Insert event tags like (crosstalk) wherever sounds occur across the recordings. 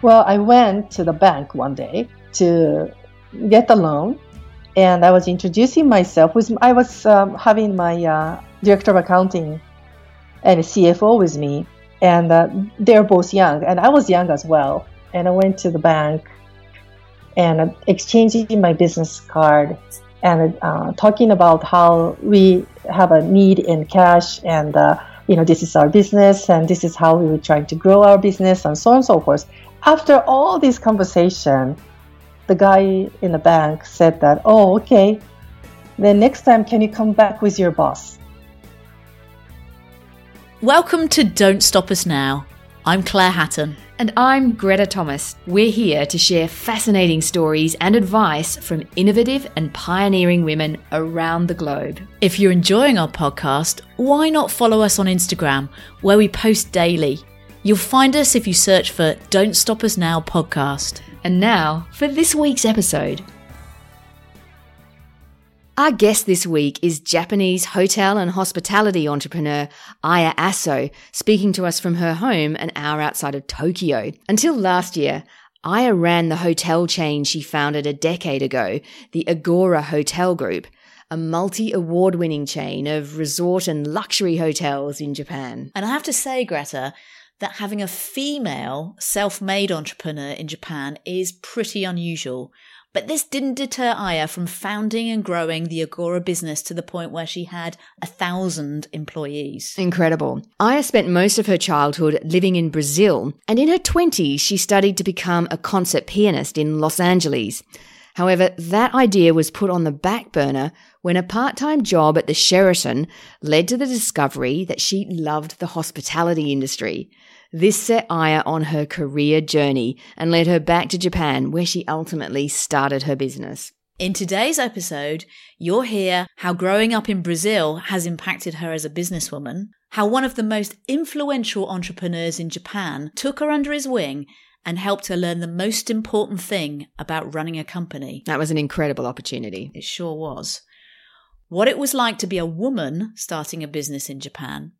Well, I went to the bank one day to get a loan, and I was introducing myself. With I was um, having my uh, director of accounting and CFO with me, and uh, they're both young, and I was young as well. And I went to the bank and exchanging my business card and uh, talking about how we have a need in cash and uh, you know this is our business and this is how we were trying to grow our business and so on and so forth. After all this conversation the guy in the bank said that oh okay. Then next time can you come back with your boss? Welcome to don't stop us now i'm claire hatton and I'm Greta Thomas. We're here to share fascinating stories and advice from innovative and pioneering women around the globe. If you're enjoying our podcast, why not follow us on Instagram, where we post daily? You'll find us if you search for Don't Stop Us Now podcast. And now for this week's episode. Our guest this week is Japanese hotel and hospitality entrepreneur Aya Aso, speaking to us from her home an hour outside of Tokyo. Until last year, Aya ran the hotel chain she founded a decade ago, the Agora Hotel Group, a multi award winning chain of resort and luxury hotels in Japan. And I have to say, Greta, that having a female self made entrepreneur in Japan is pretty unusual. But this didn't deter Aya from founding and growing the Agora business to the point where she had a thousand employees. Incredible. Aya spent most of her childhood living in Brazil, and in her 20s, she studied to become a concert pianist in Los Angeles. However, that idea was put on the back burner when a part time job at the Sheraton led to the discovery that she loved the hospitality industry. This set Aya on her career journey and led her back to Japan, where she ultimately started her business. In today's episode, you'll hear how growing up in Brazil has impacted her as a businesswoman, how one of the most influential entrepreneurs in Japan took her under his wing and helped her learn the most important thing about running a company. That was an incredible opportunity. It sure was. What it was like to be a woman starting a business in Japan,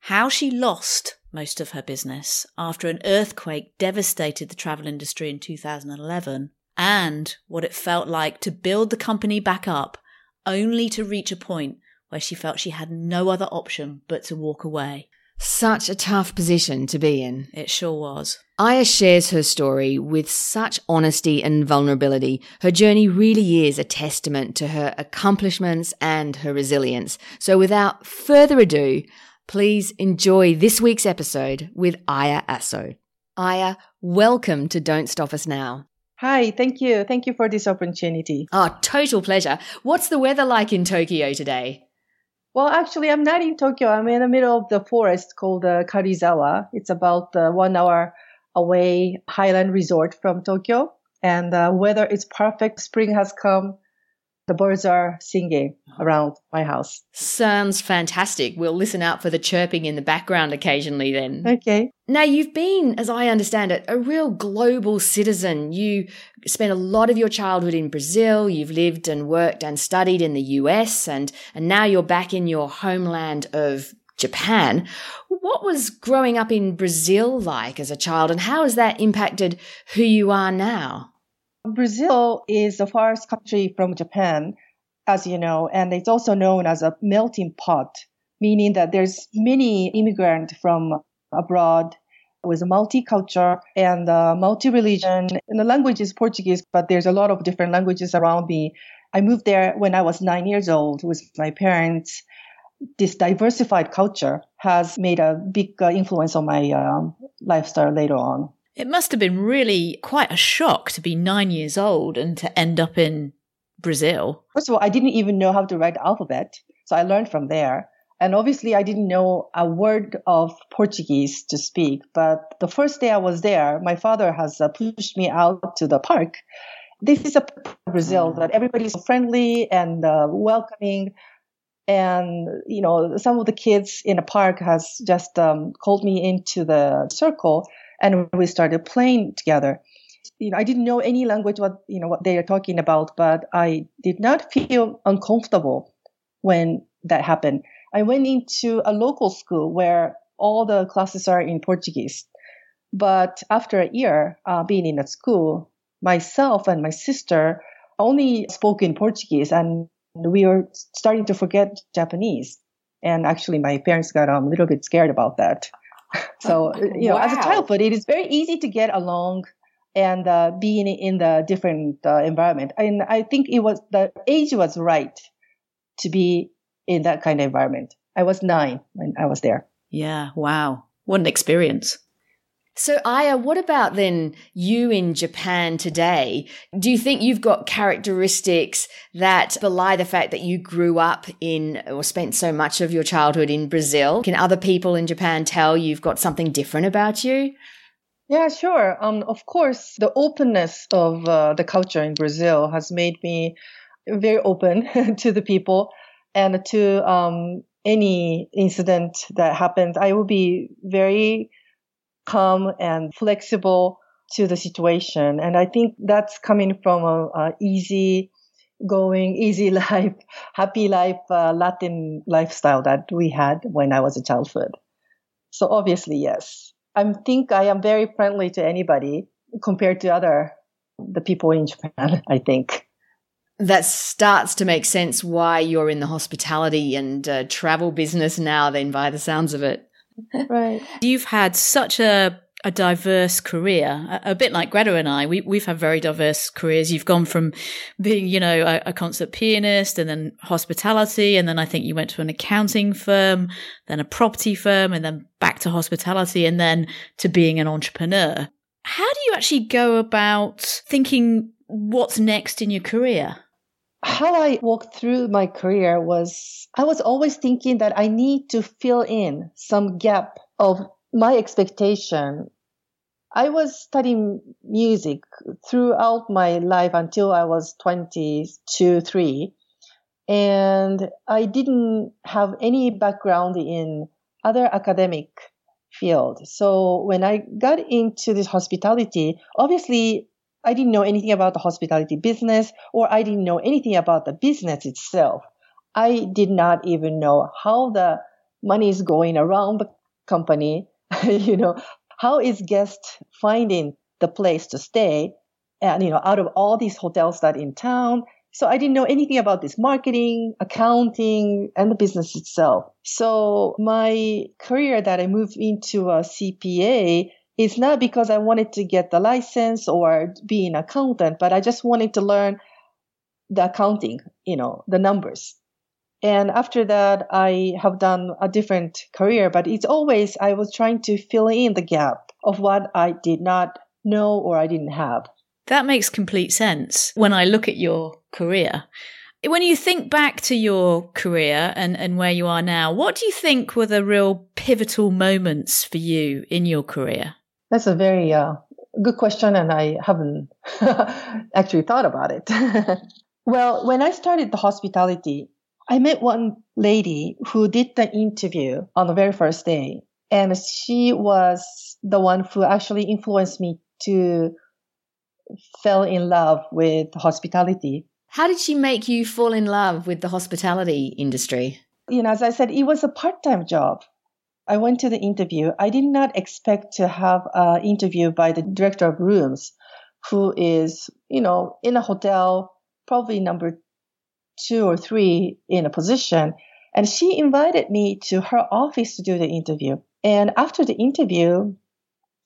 how she lost most of her business after an earthquake devastated the travel industry in 2011, and what it felt like to build the company back up only to reach a point where she felt she had no other option but to walk away. Such a tough position to be in. It sure was. Aya shares her story with such honesty and vulnerability. Her journey really is a testament to her accomplishments and her resilience. So without further ado, Please enjoy this week's episode with Aya Aso. Aya, welcome to Don't Stop Us Now. Hi, thank you. Thank you for this opportunity. Oh, total pleasure. What's the weather like in Tokyo today? Well, actually, I'm not in Tokyo. I'm in the middle of the forest called uh, Karuizawa. It's about uh, one hour away, highland resort from Tokyo. And uh, weather is perfect. Spring has come the birds are singing around my house. Sounds fantastic. We'll listen out for the chirping in the background occasionally then. Okay. Now, you've been, as I understand it, a real global citizen. You spent a lot of your childhood in Brazil. You've lived and worked and studied in the US, and, and now you're back in your homeland of Japan. What was growing up in Brazil like as a child, and how has that impacted who you are now? Brazil is the farthest country from Japan, as you know, and it's also known as a melting pot, meaning that there's many immigrants from abroad with multicultural and uh, multi-religion. And the language is Portuguese, but there's a lot of different languages around me. I moved there when I was nine years old with my parents. This diversified culture has made a big uh, influence on my um, lifestyle later on. It must have been really quite a shock to be nine years old and to end up in Brazil. First of all, I didn't even know how to write the alphabet. So I learned from there. And obviously, I didn't know a word of Portuguese to speak. But the first day I was there, my father has uh, pushed me out to the park. This is a Brazil that everybody's friendly and uh, welcoming. And, you know, some of the kids in the park has just um, called me into the circle and we started playing together. You know, I didn't know any language what, you know, what they are talking about, but I did not feel uncomfortable when that happened. I went into a local school where all the classes are in Portuguese. But after a year uh, being in a school, myself and my sister only spoke in Portuguese and we were starting to forget Japanese. And actually, my parents got um, a little bit scared about that. So, you know, wow. as a childhood, it is very easy to get along and uh, being in the different uh, environment. And I think it was the age was right to be in that kind of environment. I was nine when I was there. Yeah. Wow. What an experience. So, Aya, what about then you in Japan today? Do you think you've got characteristics that belie the fact that you grew up in or spent so much of your childhood in Brazil? Can other people in Japan tell you've got something different about you? Yeah, sure. Um, of course, the openness of uh, the culture in Brazil has made me very open (laughs) to the people and to um, any incident that happens. I will be very calm and flexible to the situation. And I think that's coming from a, a easy going, (laughs) easy life, happy life, uh, Latin lifestyle that we had when I was a childhood. So obviously, yes. I think I am very friendly to anybody compared to other the people in Japan, (laughs) I think. That starts to make sense why you're in the hospitality and uh, travel business now, then, by the sounds of it. Right. You've had such a a diverse career, a, a, bit like Greta and I. We, we've had very diverse careers. You've gone from being, you know, a, a, concert pianist and then hospitality. And then I think you went to an accounting firm, then a property firm, and then back to hospitality and then to being an entrepreneur. How do you actually go about thinking what's next in your career? How I walked through my career was I was always thinking that I need to fill in some gap of my expectation. I was studying music throughout my life until I was 22, 3. And I didn't have any background in other academic field. So when I got into this hospitality, obviously I didn't know anything about the hospitality business or I didn't know anything about the business itself. I did not even know how the money is going around the company. (laughs) you know, how is guest finding the place to stay? And, you know, out of all these hotels that in town. So I didn't know anything about this marketing, accounting, and the business itself. So my career that I moved into a CPA it's not because I wanted to get the license or be an accountant, but I just wanted to learn the accounting, you know, the numbers. And after that, I have done a different career, but it's always I was trying to fill in the gap of what I did not know or I didn't have. That makes complete sense when I look at your career. When you think back to your career and, and where you are now, what do you think were the real pivotal moments for you in your career? That's a very uh, good question, and I haven't (laughs) actually thought about it. (laughs) well, when I started the hospitality, I met one lady who did the interview on the very first day, and she was the one who actually influenced me to fell in love with hospitality. How did she make you fall in love with the hospitality industry? You know, as I said, it was a part-time job. I went to the interview. I did not expect to have an interview by the director of rooms, who is, you know, in a hotel, probably number two or three in a position. And she invited me to her office to do the interview. And after the interview,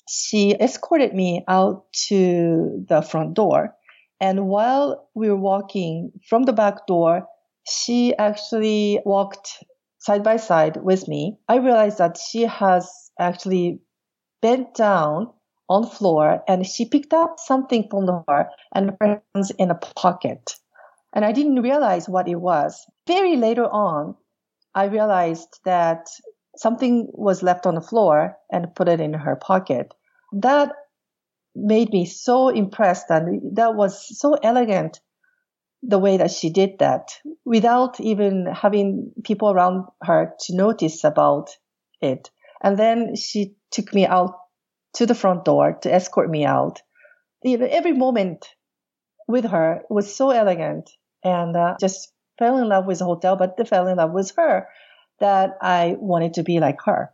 she escorted me out to the front door. And while we were walking from the back door, she actually walked side by side with me. I realized that she has actually bent down on the floor and she picked up something from the floor and her hands in a pocket. And I didn't realize what it was. Very later on, I realized that something was left on the floor and put it in her pocket. That made me so impressed and that was so elegant the way that she did that without even having people around her to notice about it. And then she took me out to the front door to escort me out. You know, every moment with her was so elegant and uh, just fell in love with the hotel, but fell in love with her that I wanted to be like her.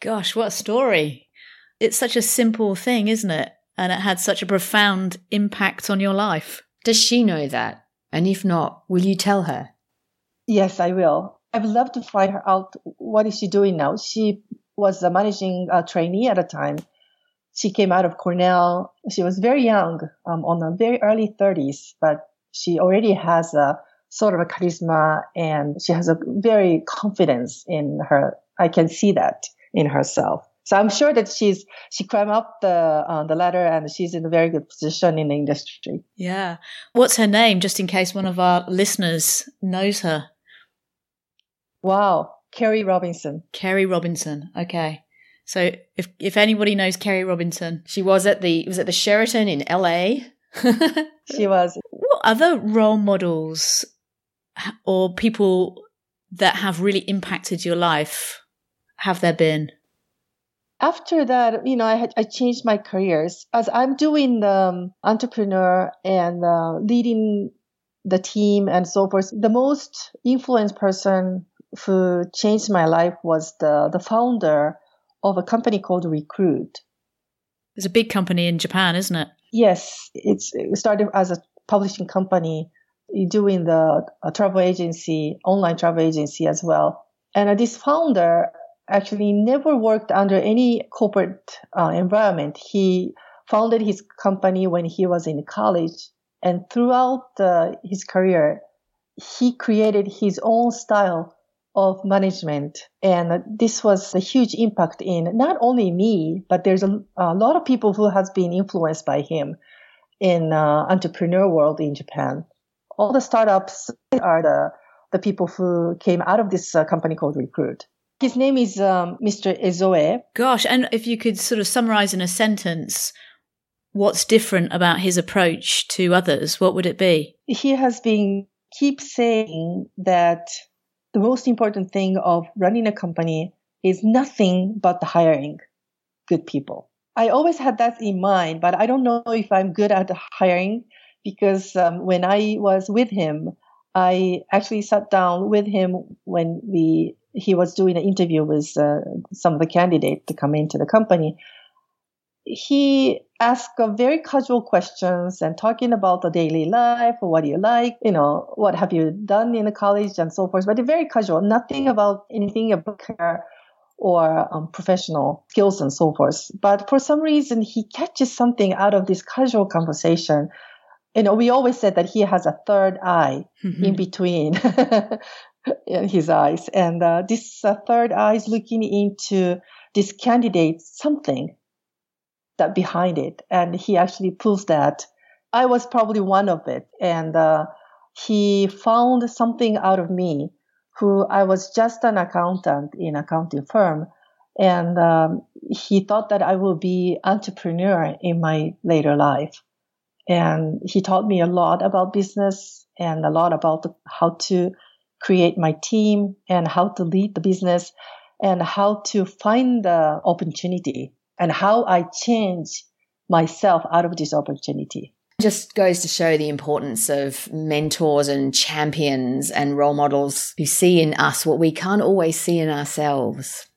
Gosh, what a story. It's such a simple thing, isn't it? And it had such a profound impact on your life. Does she know that? And if not, will you tell her? Yes, I will. I would love to find her out. What is she doing now? She was a managing uh, trainee at a time. She came out of Cornell. She was very young, um, on the very early 30s, but she already has a sort of a charisma and she has a very confidence in her. I can see that in herself. So I'm sure that she's she climbed up the uh, the ladder and she's in a very good position in the industry. Yeah. What's her name, just in case one of our listeners knows her? Wow, Kerry Robinson. Kerry Robinson. Okay. So if if anybody knows Kerry Robinson, she was at the was at the Sheraton in LA. (laughs) she was. What other role models or people that have really impacted your life have there been? After that, you know, I had, I changed my careers as I'm doing the um, entrepreneur and uh, leading the team and so forth. The most influenced person who changed my life was the, the founder of a company called Recruit. It's a big company in Japan, isn't it? Yes, it's it started as a publishing company doing the travel agency, online travel agency as well. And this founder actually never worked under any corporate uh, environment. He founded his company when he was in college, and throughout uh, his career, he created his own style of management. And this was a huge impact in not only me, but there's a, a lot of people who has been influenced by him in uh, entrepreneur world in Japan. All the startups are the the people who came out of this uh, company called Recruit. His name is um, Mr. Ezoe. Gosh, and if you could sort of summarize in a sentence what's different about his approach to others, what would it be? He has been keep saying that the most important thing of running a company is nothing but the hiring good people. I always had that in mind, but I don't know if I'm good at hiring because um, when I was with him, I actually sat down with him when we he was doing an interview with uh, some of the candidates to come into the company. He asked very casual questions and talking about the daily life, what do you like, you know, what have you done in the college and so forth, but very casual, nothing about anything about career or um, professional skills and so forth. But for some reason, he catches something out of this casual conversation you know, we always said that he has a third eye mm-hmm. in between (laughs) (laughs) in his eyes. And uh, this uh, third eye is looking into this candidate something that behind it. And he actually proves that I was probably one of it. And uh, he found something out of me who I was just an accountant in accounting firm. And um, he thought that I will be entrepreneur in my later life. And he taught me a lot about business and a lot about how to create my team and how to lead the business and how to find the opportunity and how I change myself out of this opportunity. Just goes to show the importance of mentors and champions and role models who see in us what we can't always see in ourselves.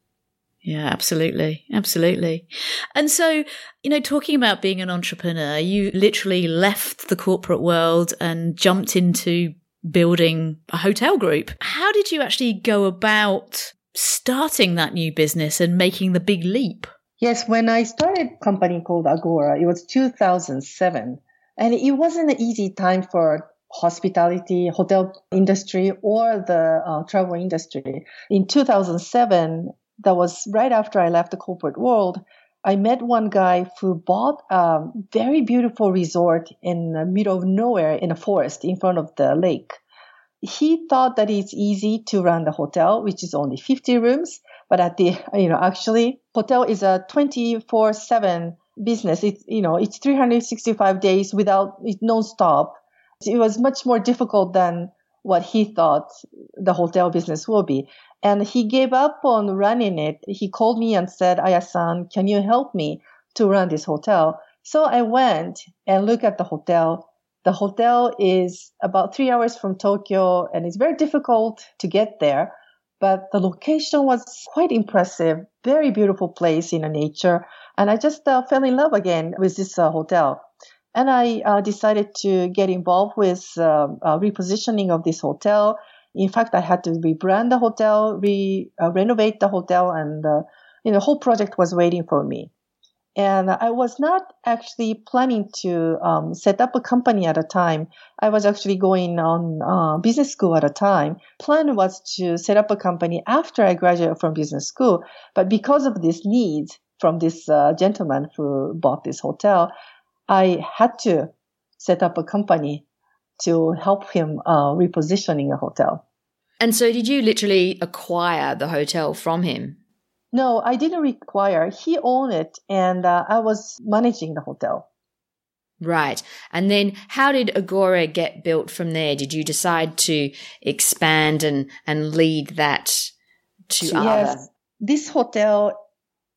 Yeah, absolutely. Absolutely. And so, you know, talking about being an entrepreneur, you literally left the corporate world and jumped into building a hotel group. How did you actually go about starting that new business and making the big leap? Yes, when I started a company called Agora, it was 2007. And it wasn't an easy time for hospitality, hotel industry, or the uh, travel industry. In 2007, that was right after I left the corporate world. I met one guy who bought a very beautiful resort in the middle of nowhere in a forest in front of the lake. He thought that it's easy to run the hotel, which is only 50 rooms. But at the, (laughs) you know, actually hotel is a 24 seven business. It's, you know, it's 365 days without, it's non-stop. It was much more difficult than what he thought the hotel business will be. And he gave up on running it. He called me and said, Aya-san, can you help me to run this hotel? So I went and looked at the hotel. The hotel is about three hours from Tokyo and it's very difficult to get there. But the location was quite impressive, very beautiful place in the nature. And I just uh, fell in love again with this uh, hotel. And I uh, decided to get involved with um, repositioning of this hotel in fact, I had to rebrand the hotel, re uh, renovate the hotel, and uh, you know, the whole project was waiting for me. And I was not actually planning to um, set up a company at a time. I was actually going on uh, business school at a time. Plan was to set up a company after I graduated from business school. But because of this need from this uh, gentleman who bought this hotel, I had to set up a company to help him uh, repositioning a hotel. And so, did you literally acquire the hotel from him? No, I didn't require. He owned it, and uh, I was managing the hotel. Right. And then how did Agora get built from there? Did you decide to expand and, and lead that to yes. other? This hotel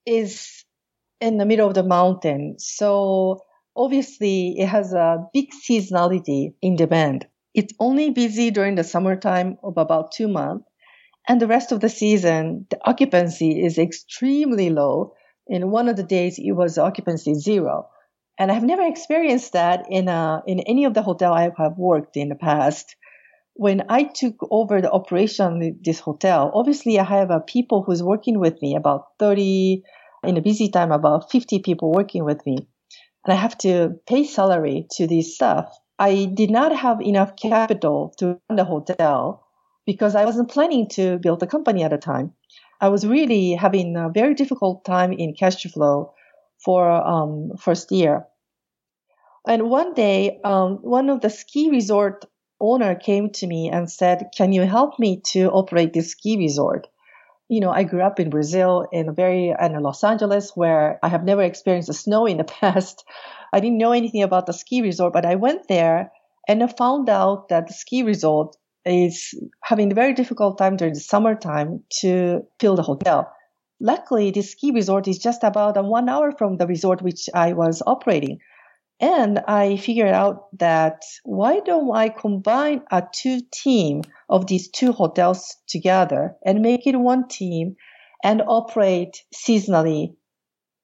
is in the middle of the mountain. So obviously it has a big seasonality in demand. It's only busy during the summertime of about two months. And the rest of the season, the occupancy is extremely low. In one of the days, it was occupancy zero. And I've never experienced that in, a, in any of the hotel I have worked in the past. When I took over the operation of this hotel, obviously I have a people who's working with me, about 30, in a busy time, about 50 people working with me and I have to pay salary to this staff. I did not have enough capital to run the hotel because I wasn't planning to build a company at the time. I was really having a very difficult time in cash flow for um, first year. And one day, um, one of the ski resort owner came to me and said, "Can you help me to operate this ski resort?" You know, I grew up in Brazil in a very, and in Los Angeles where I have never experienced the snow in the (laughs) past. I didn't know anything about the ski resort, but I went there and I found out that the ski resort is having a very difficult time during the summertime to fill the hotel. Luckily, this ski resort is just about a one hour from the resort which I was operating. And I figured out that why don't I combine a two team of these two hotels together and make it one team and operate seasonally,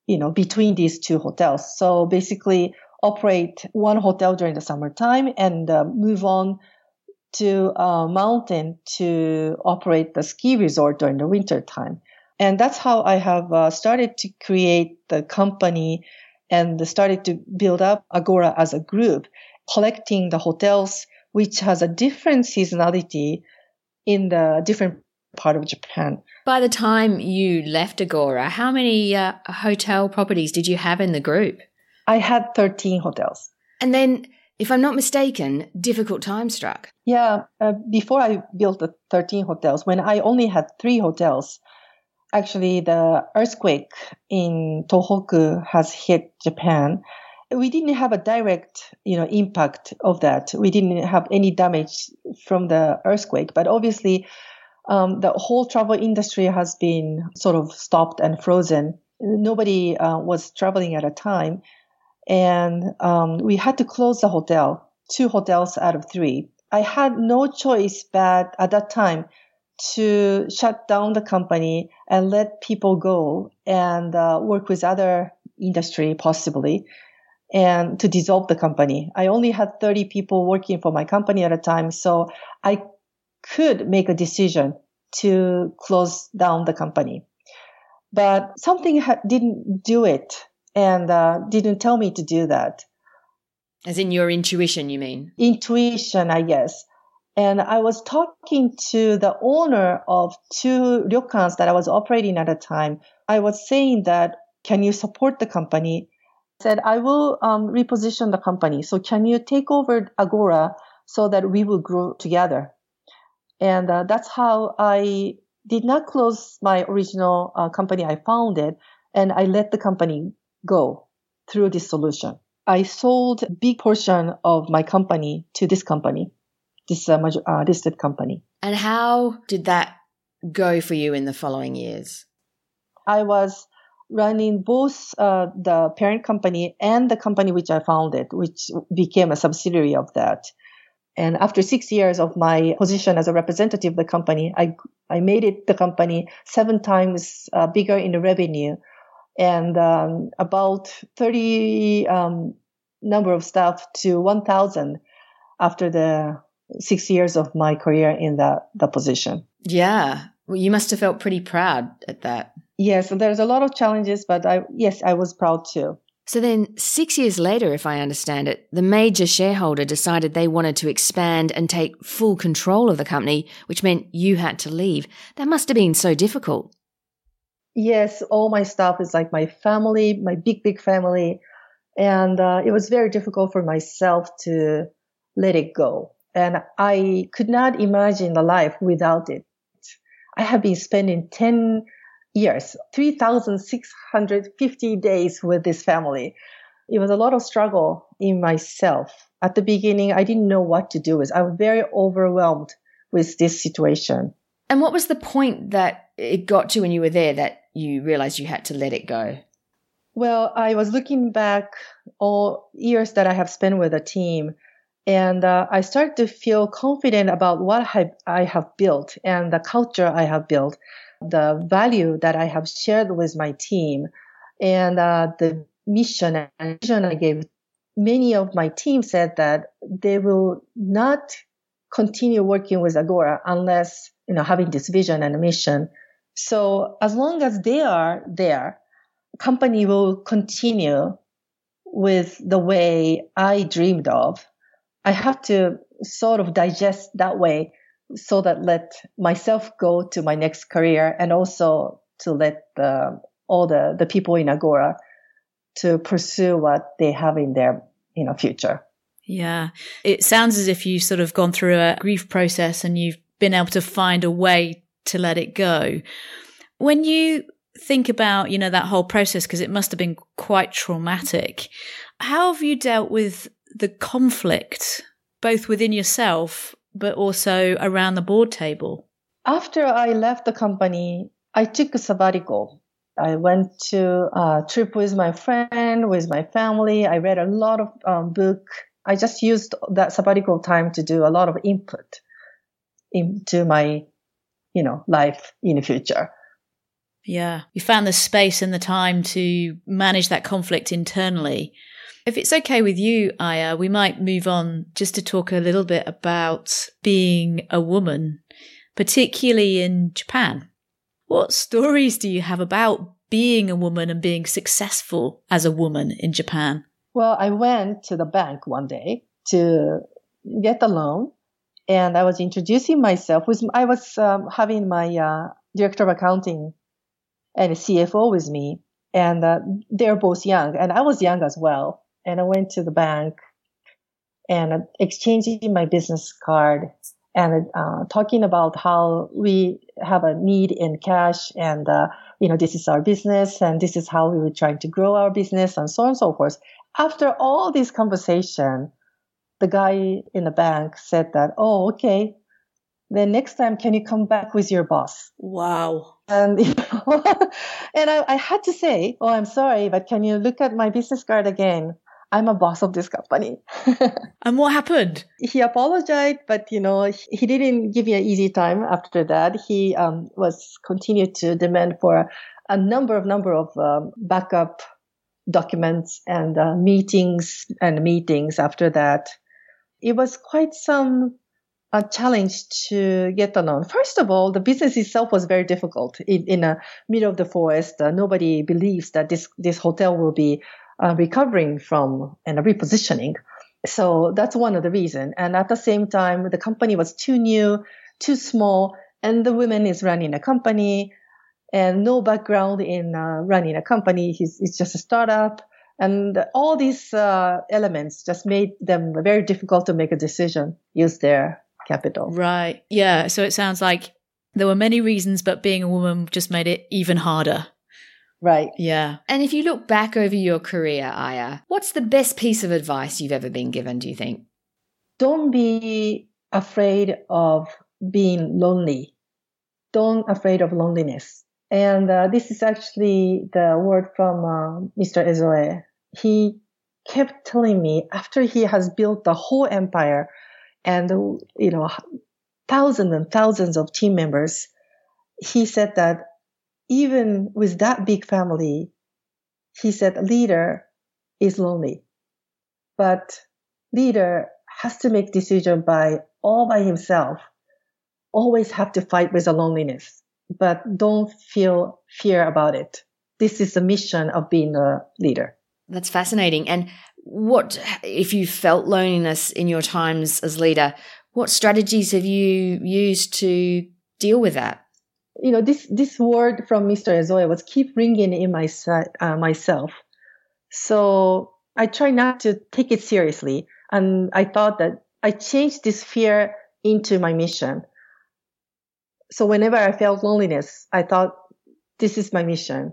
you know, between these two hotels. So basically operate one hotel during the summertime and uh, move on to a mountain to operate the ski resort during the winter time. And that's how I have uh, started to create the company and started to build up Agora as a group, collecting the hotels which has a different seasonality in the different part of Japan. By the time you left Agora, how many uh, hotel properties did you have in the group? I had 13 hotels. And then, if I'm not mistaken, difficult time struck. Yeah, uh, before I built the 13 hotels, when I only had three hotels, actually the earthquake in Tohoku has hit Japan. We didn't have a direct, you know, impact of that. We didn't have any damage from the earthquake, but obviously, um, the whole travel industry has been sort of stopped and frozen. Nobody uh, was traveling at a time, and um, we had to close the hotel, two hotels out of three. I had no choice but at that time to shut down the company and let people go and uh, work with other industry possibly and to dissolve the company. I only had 30 people working for my company at a time, so I could make a decision to close down the company. but something ha- didn't do it and uh, didn't tell me to do that. As in your intuition, you mean? Intuition, I guess. And I was talking to the owner of two ryokans that I was operating at the time. I was saying that, can you support the company? I said, I will um, reposition the company. So can you take over Agora so that we will grow together? And uh, that's how I did not close my original uh, company I founded and I let the company go through this solution. I sold a big portion of my company to this company, this uh, uh, listed company. And how did that go for you in the following years? I was running both uh, the parent company and the company which I founded, which became a subsidiary of that. And after six years of my position as a representative of the company, I, I made it the company seven times uh, bigger in the revenue and um, about 30 um, number of staff to 1,000 after the six years of my career in that, the position. Yeah. Well, you must have felt pretty proud at that. Yes, there's a lot of challenges, but I, yes, I was proud too. So then, six years later, if I understand it, the major shareholder decided they wanted to expand and take full control of the company, which meant you had to leave. That must have been so difficult. Yes, all my stuff is like my family, my big, big family. And uh, it was very difficult for myself to let it go. And I could not imagine the life without it. I have been spending 10 years, 3,650 days with this family. It was a lot of struggle in myself. At the beginning, I didn't know what to do with. I was very overwhelmed with this situation. And what was the point that it got to when you were there that you realized you had to let it go? Well, I was looking back all years that I have spent with the team, and uh, I started to feel confident about what I, I have built and the culture I have built the value that I have shared with my team and uh, the mission and vision I gave. Many of my team said that they will not continue working with Agora unless, you know, having this vision and mission. So as long as they are there, company will continue with the way I dreamed of. I have to sort of digest that way so that let myself go to my next career and also to let the, all the, the people in Agora to pursue what they have in their you know future. Yeah. It sounds as if you've sort of gone through a grief process and you've been able to find a way to let it go. When you think about, you know, that whole process, because it must have been quite traumatic, how have you dealt with the conflict, both within yourself but also around the board table? After I left the company, I took a sabbatical. I went to a trip with my friend, with my family. I read a lot of um, book. I just used that sabbatical time to do a lot of input into my, you know, life in the future. Yeah. You found the space and the time to manage that conflict internally if it's okay with you, Aya, we might move on just to talk a little bit about being a woman, particularly in Japan. What stories do you have about being a woman and being successful as a woman in Japan? Well, I went to the bank one day to get a loan and I was introducing myself with, I was um, having my uh, director of accounting and CFO with me and uh, they're both young and I was young as well and I went to the bank and exchanging my business card and uh, talking about how we have a need in cash and uh, you know this is our business and this is how we were trying to grow our business and so on and so forth. After all this conversation the guy in the bank said that oh okay. Then next time can you come back with your boss? Wow. And (laughs) you know, and I, I had to say oh i'm sorry but can you look at my business card again I'm a boss of this company. (laughs) and what happened? He apologized, but you know, he didn't give me an easy time after that. He um, was continued to demand for a number of number of um, backup documents and uh, meetings and meetings after that. It was quite some a challenge to get loan. First of all, the business itself was very difficult in, in the middle of the forest. Uh, nobody believes that this, this hotel will be uh, recovering from and repositioning. So that's one of the reasons. And at the same time, the company was too new, too small, and the woman is running a company and no background in uh, running a company. He's, it's just a startup. And all these uh, elements just made them very difficult to make a decision, use their capital. Right. Yeah. So it sounds like there were many reasons, but being a woman just made it even harder. Right. Yeah. And if you look back over your career, Aya, what's the best piece of advice you've ever been given, do you think? Don't be afraid of being lonely. Don't afraid of loneliness. And uh, this is actually the word from uh, Mr. Ezoe. He kept telling me after he has built the whole empire and, you know, thousands and thousands of team members, he said that even with that big family, he said leader is lonely, but leader has to make decision by all by himself. Always have to fight with the loneliness, but don't feel fear about it. This is the mission of being a leader. That's fascinating. And what, if you felt loneliness in your times as leader, what strategies have you used to deal with that? You know, this, this word from Mr. Ezoe was keep ringing in my, uh, myself. So I try not to take it seriously. And I thought that I changed this fear into my mission. So whenever I felt loneliness, I thought this is my mission.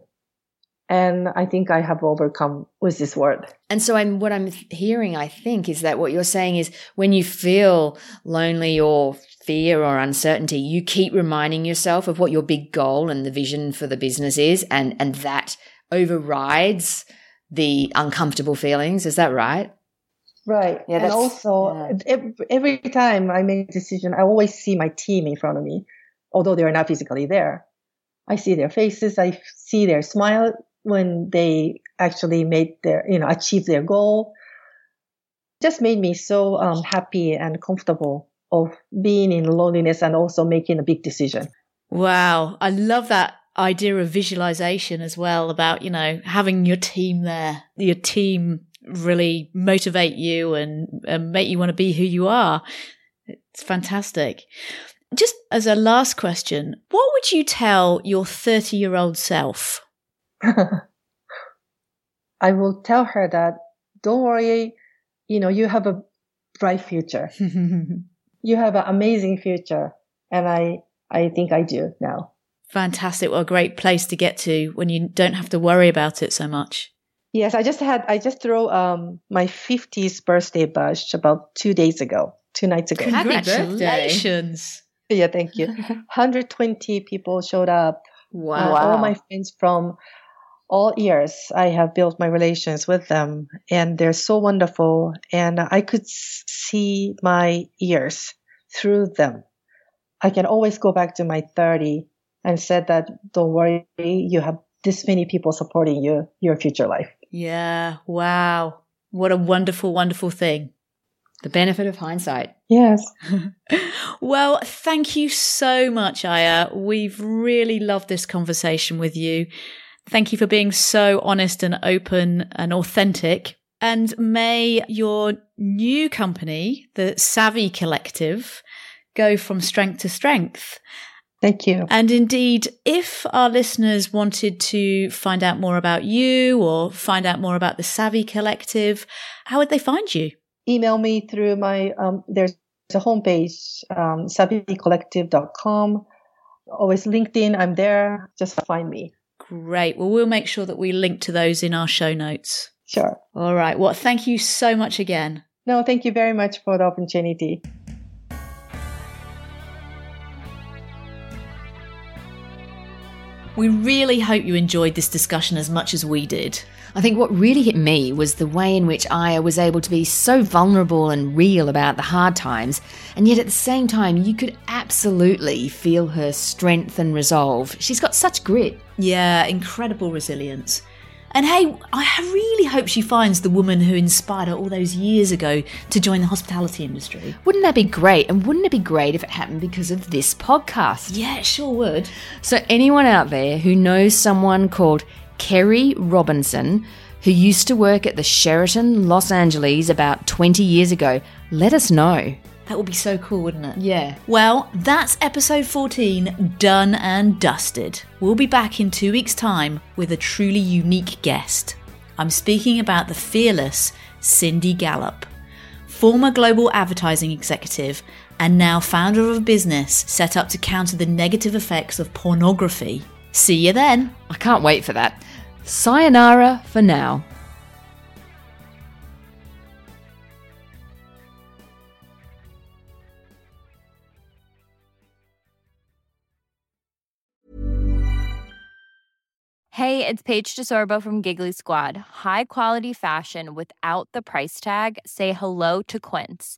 And I think I have overcome with this word. And so I'm, what I'm hearing, I think, is that what you're saying is when you feel lonely or fear or uncertainty, you keep reminding yourself of what your big goal and the vision for the business is, and, and that overrides the uncomfortable feelings. Is that right? Right. Yeah, and also, yeah. every time I make a decision, I always see my team in front of me, although they are not physically there. I see their faces. I see their smile when they actually made their, you know, achieve their goal. Just made me so um, happy and comfortable of being in loneliness and also making a big decision. Wow. I love that idea of visualization as well about, you know, having your team there, your team really motivate you and, and make you want to be who you are. It's fantastic. Just as a last question, what would you tell your 30 year old self? (laughs) I will tell her that don't worry, you know, you have a bright future. (laughs) you have an amazing future. And I, I think I do now. Fantastic. What a great place to get to when you don't have to worry about it so much. Yes, I just had, I just threw um, my 50th birthday bash about two days ago, two nights ago. Congratulations. yeah, thank you. (laughs) 120 people showed up. Wow. Uh, all my friends from all years I have built my relations with them and they're so wonderful and I could see my years through them. I can always go back to my 30 and said that don't worry, you have this many people supporting you, your future life. Yeah. Wow. What a wonderful, wonderful thing. The benefit of hindsight. (laughs) Yes. well, thank you so much, Aya. We've really loved this conversation with you. Thank you for being so honest and open and authentic. And may your new company, the Savvy Collective, go from strength to strength. Thank you. And indeed, if our listeners wanted to find out more about you or find out more about the Savvy Collective, how would they find you? Email me through my, um, there's a homepage, um, savvycollective.com. Always LinkedIn, I'm there. Just find me. Great. Well, we'll make sure that we link to those in our show notes. Sure. All right. Well, thank you so much again. No, thank you very much for the opportunity. We really hope you enjoyed this discussion as much as we did. I think what really hit me was the way in which Aya was able to be so vulnerable and real about the hard times, and yet at the same time, you could absolutely feel her strength and resolve. She's got such grit. Yeah, incredible resilience. And hey, I really hope she finds the woman who inspired her all those years ago to join the hospitality industry. Wouldn't that be great? And wouldn't it be great if it happened because of this podcast? Yeah, it sure would. So, anyone out there who knows someone called Kerry Robinson, who used to work at the Sheraton Los Angeles about 20 years ago, let us know. That would be so cool, wouldn't it? Yeah. Well, that's episode 14 done and dusted. We'll be back in two weeks' time with a truly unique guest. I'm speaking about the fearless Cindy Gallop, former global advertising executive and now founder of a business set up to counter the negative effects of pornography. See you then. I can't wait for that. Sayonara for now. Hey, it's Paige DeSorbo from Giggly Squad. High quality fashion without the price tag. Say hello to Quince.